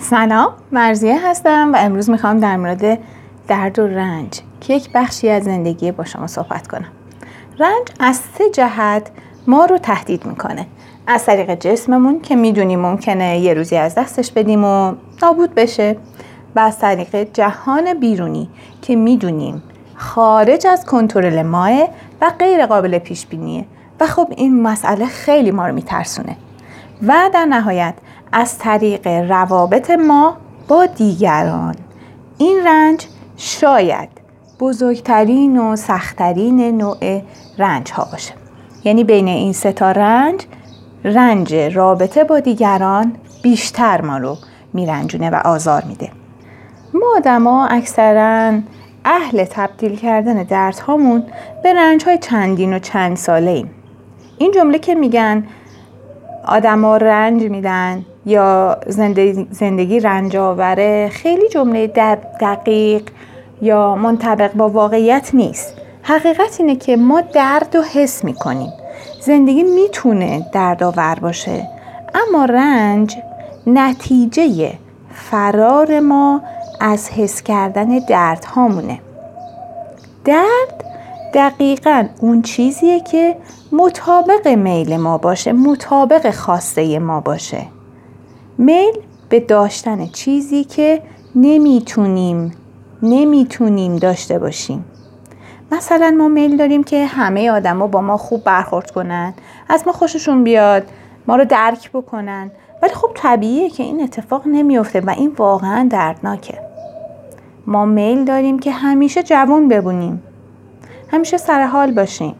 سلام مرزیه هستم و امروز می‌خوام در مورد درد و رنج که یک بخشی از زندگی با شما صحبت کنم. رنج از سه جهت ما رو تهدید می‌کنه. از طریق جسممون که می‌دونیم ممکنه یه روزی از دستش بدیم و نابود بشه و از طریق جهان بیرونی که می‌دونیم خارج از کنترل ماه و غیر قابل پیش بینیه و خب این مسئله خیلی ما رو میترسونه. و در نهایت از طریق روابط ما با دیگران. این رنج شاید بزرگترین و سختترین نوع رنج ها باشه. یعنی بین این سه تا رنج رنج رابطه با دیگران بیشتر ما رو میرنجونه و آزار میده. ما آدما اکثرا اهل تبدیل کردن دردهامون به رنج های چندین و چند ساله ایم. این جمله که میگن آدما رنج میدن یا زندگی, زندگی رنج آوره خیلی جمله دقیق یا منطبق با واقعیت نیست. حقیقت اینه که ما درد و حس می‌کنیم. زندگی می‌تونه دردآور باشه اما رنج نتیجه فرار ما از حس کردن درد هامونه. درد دقیقا اون چیزیه که مطابق میل ما باشه مطابق خواسته ما باشه. میل به داشتن چیزی که نمی‌تونیم نمی‌تونیم داشته باشیم. مثلا ما میل داریم که همه آدما با ما خوب برخورد کنن از ما خوششون بیاد ما رو درک بکنن. ولی خب طبیعیه که این اتفاق نمیافته و این واقعا دردناکه. ما میل داریم که همیشه جوان ببونیم همیشه سر حال باشیم.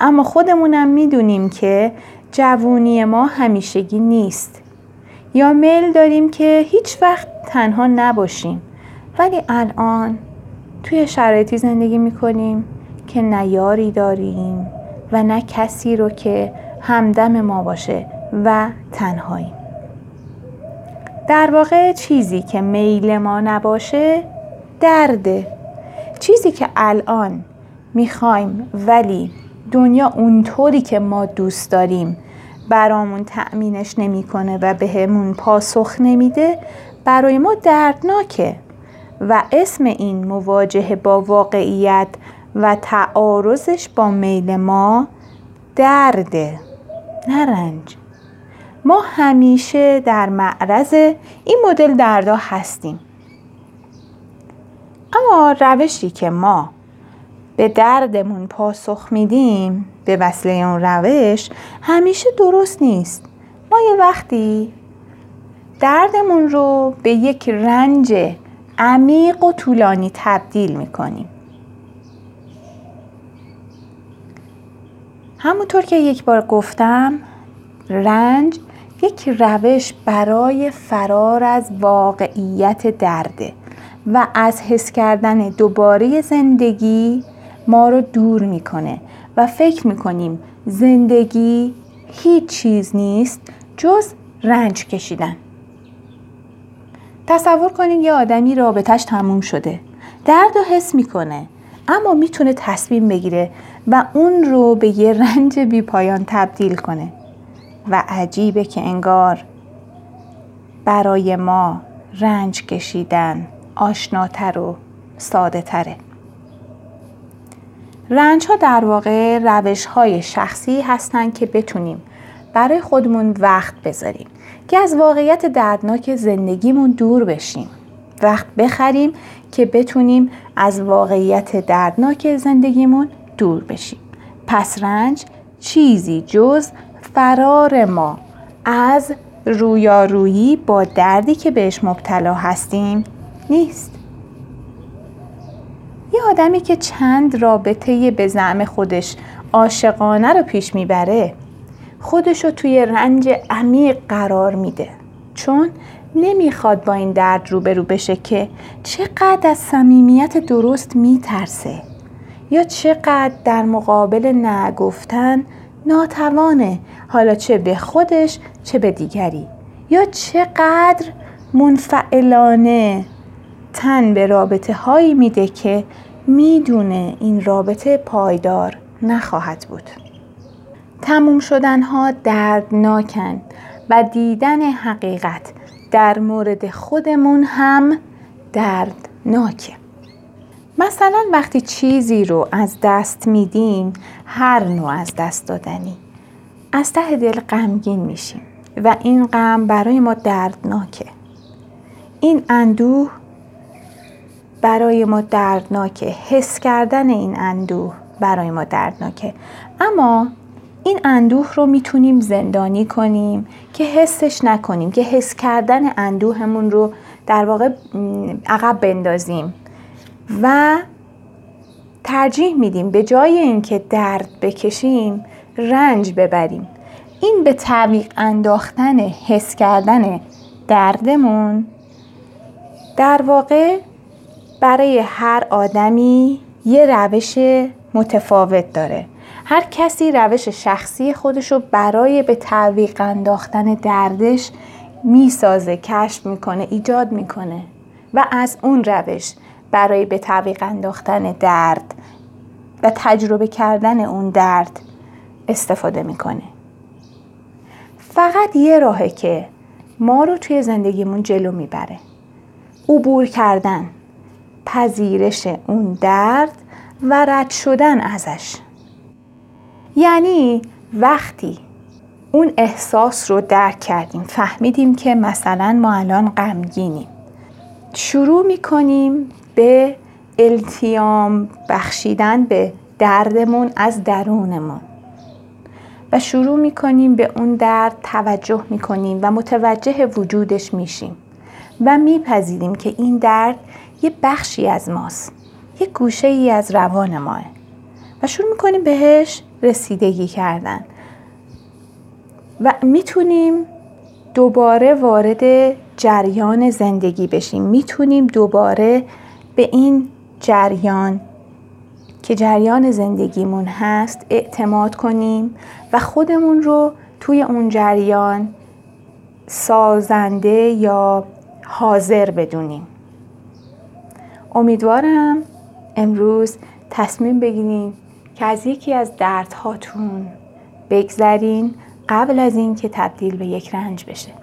اما خودمونم می‌دونیم که جوونی ما همیشگی نیست. یا میل داریم که هیچ وقت تنها نباشیم. ولی الان توی شرایطی زندگی می‌کنیم که نه یاری داریم و نه کسی رو که همدم ما باشه و تنهاییم. در واقع چیزی که میل ما نباشه درده چیزی که الان می‌خوایم ولی دنیا اونطوری که ما دوست داریم برامون تأمینش نمی‌کنه و بهمون پاسخ نمیده برای ما دردناکه و اسم این مواجهه با واقعیت و تعارضش با میل ما درده. نه رنج. ما همیشه در معرض این مدل دردا هستیم. اما روشی که ما به دردمون پاسخ میدیم به وسیله اون روش همیشه درست نیست. ما یه وقتی دردمون رو به یک رنج عمیق و طولانی تبدیل می‌کنیم. همونطور که یک بار گفتم رنج یک روش برای فرار از واقعیت درده و از حس کردن دوباره زندگی ما رو دور می‌کنه و فکر می‌کنیم زندگی هیچ چیز نیست جز رنج کشیدن. تصور کنید یه آدمی رابطش تموم شده. درد و حس می‌کنه اما می‌تونه تصمیم بگیره و اون رو به یه رنج بی پایان تبدیل کنه. و عجیبه که انگار برای ما رنج کشیدن آشناتر و ساده تره رنج ها در واقع روش های شخصی هستند که بتونیم برای خودمون وقت بذاریم که از واقعیت دردناک زندگیمون دور بشیم. وقت بخریم که بتونیم از واقعیت دردناک زندگیمون دور بشیم. پس رنج چیزی جز فرار ما از رویارویی با دردی که بهش مبتلا هستیم نیست. آدمی که چند رابطه به زعم خودش عاشقانه رو پیش می‌بره خودش رو توی رنج عمیق قرار میده. چون نمی‌خواد با این درد روبرو بشه که چقدر از صمیمیت درست میترسه یا چقدر در مقابل نگفتن ناتوانه حالا چه به خودش چه به دیگری. یا چقدر منفعلانه تن به رابطه هایی میده که می‌دونه این رابطه پایدار نخواهد بود. تموم شدن ها دردناکن و دیدن حقیقت در مورد خودمون هم دردناکه. مثلا وقتی چیزی رو از دست میدیم هر نوع از دست دادنی از ته دل غمگین میشیم و این غم برای ما دردناکه. این اندوه برای ما دردناکه. حس کردن این اندوه برای ما دردناکه. اما این اندوه رو می‌تونیم زندانی کنیم که حسش نکنیم که حس کردن اندوهمون رو در واقع عقب بندازیم و ترجیح میدیم به جای اینکه درد بکشیم رنج ببریم. این به تعویق انداختن حس کردن دردمون در واقع برای هر آدمی یه روش متفاوت داره. هر کسی روش شخصی خودش رو برای به تعویق انداختن دردش می‌سازه کشف می‌کنه ایجاد می‌کنه. و از اون روش برای به تعویق انداختن درد و تجربه کردن اون درد استفاده می‌کنه. فقط یه راهه که ما رو توی زندگیمون جلو می‌بره. عبور کردن. پذیرش اون درد و رد شدن ازش. یعنی وقتی اون احساس رو درک کردیم فهمیدیم که مثلا ما الان غمگینیم. شروع می‌کنیم به التیام بخشیدن به دردمون از درونمون. و شروع می‌کنیم به اون درد توجه می‌کنیم و متوجه وجودش میشیم. و میپذیریم که این درد یه بخشی از ماست. یه گوشه ای از روان ماه. و شروع می‌کنیم بهش رسیدگی کردن. و می‌تونیم دوباره وارد جریان زندگی بشیم. می‌تونیم دوباره به این جریان که جریان زندگیمون هست اعتماد کنیم و خودمون رو توی اون جریان سازنده یا حاضر بدونیم. امیدوارم امروز تصمیم بگیرین که از یکی از دردهاتون بگذرین قبل از اینکه تبدیل به یک رنج بشه.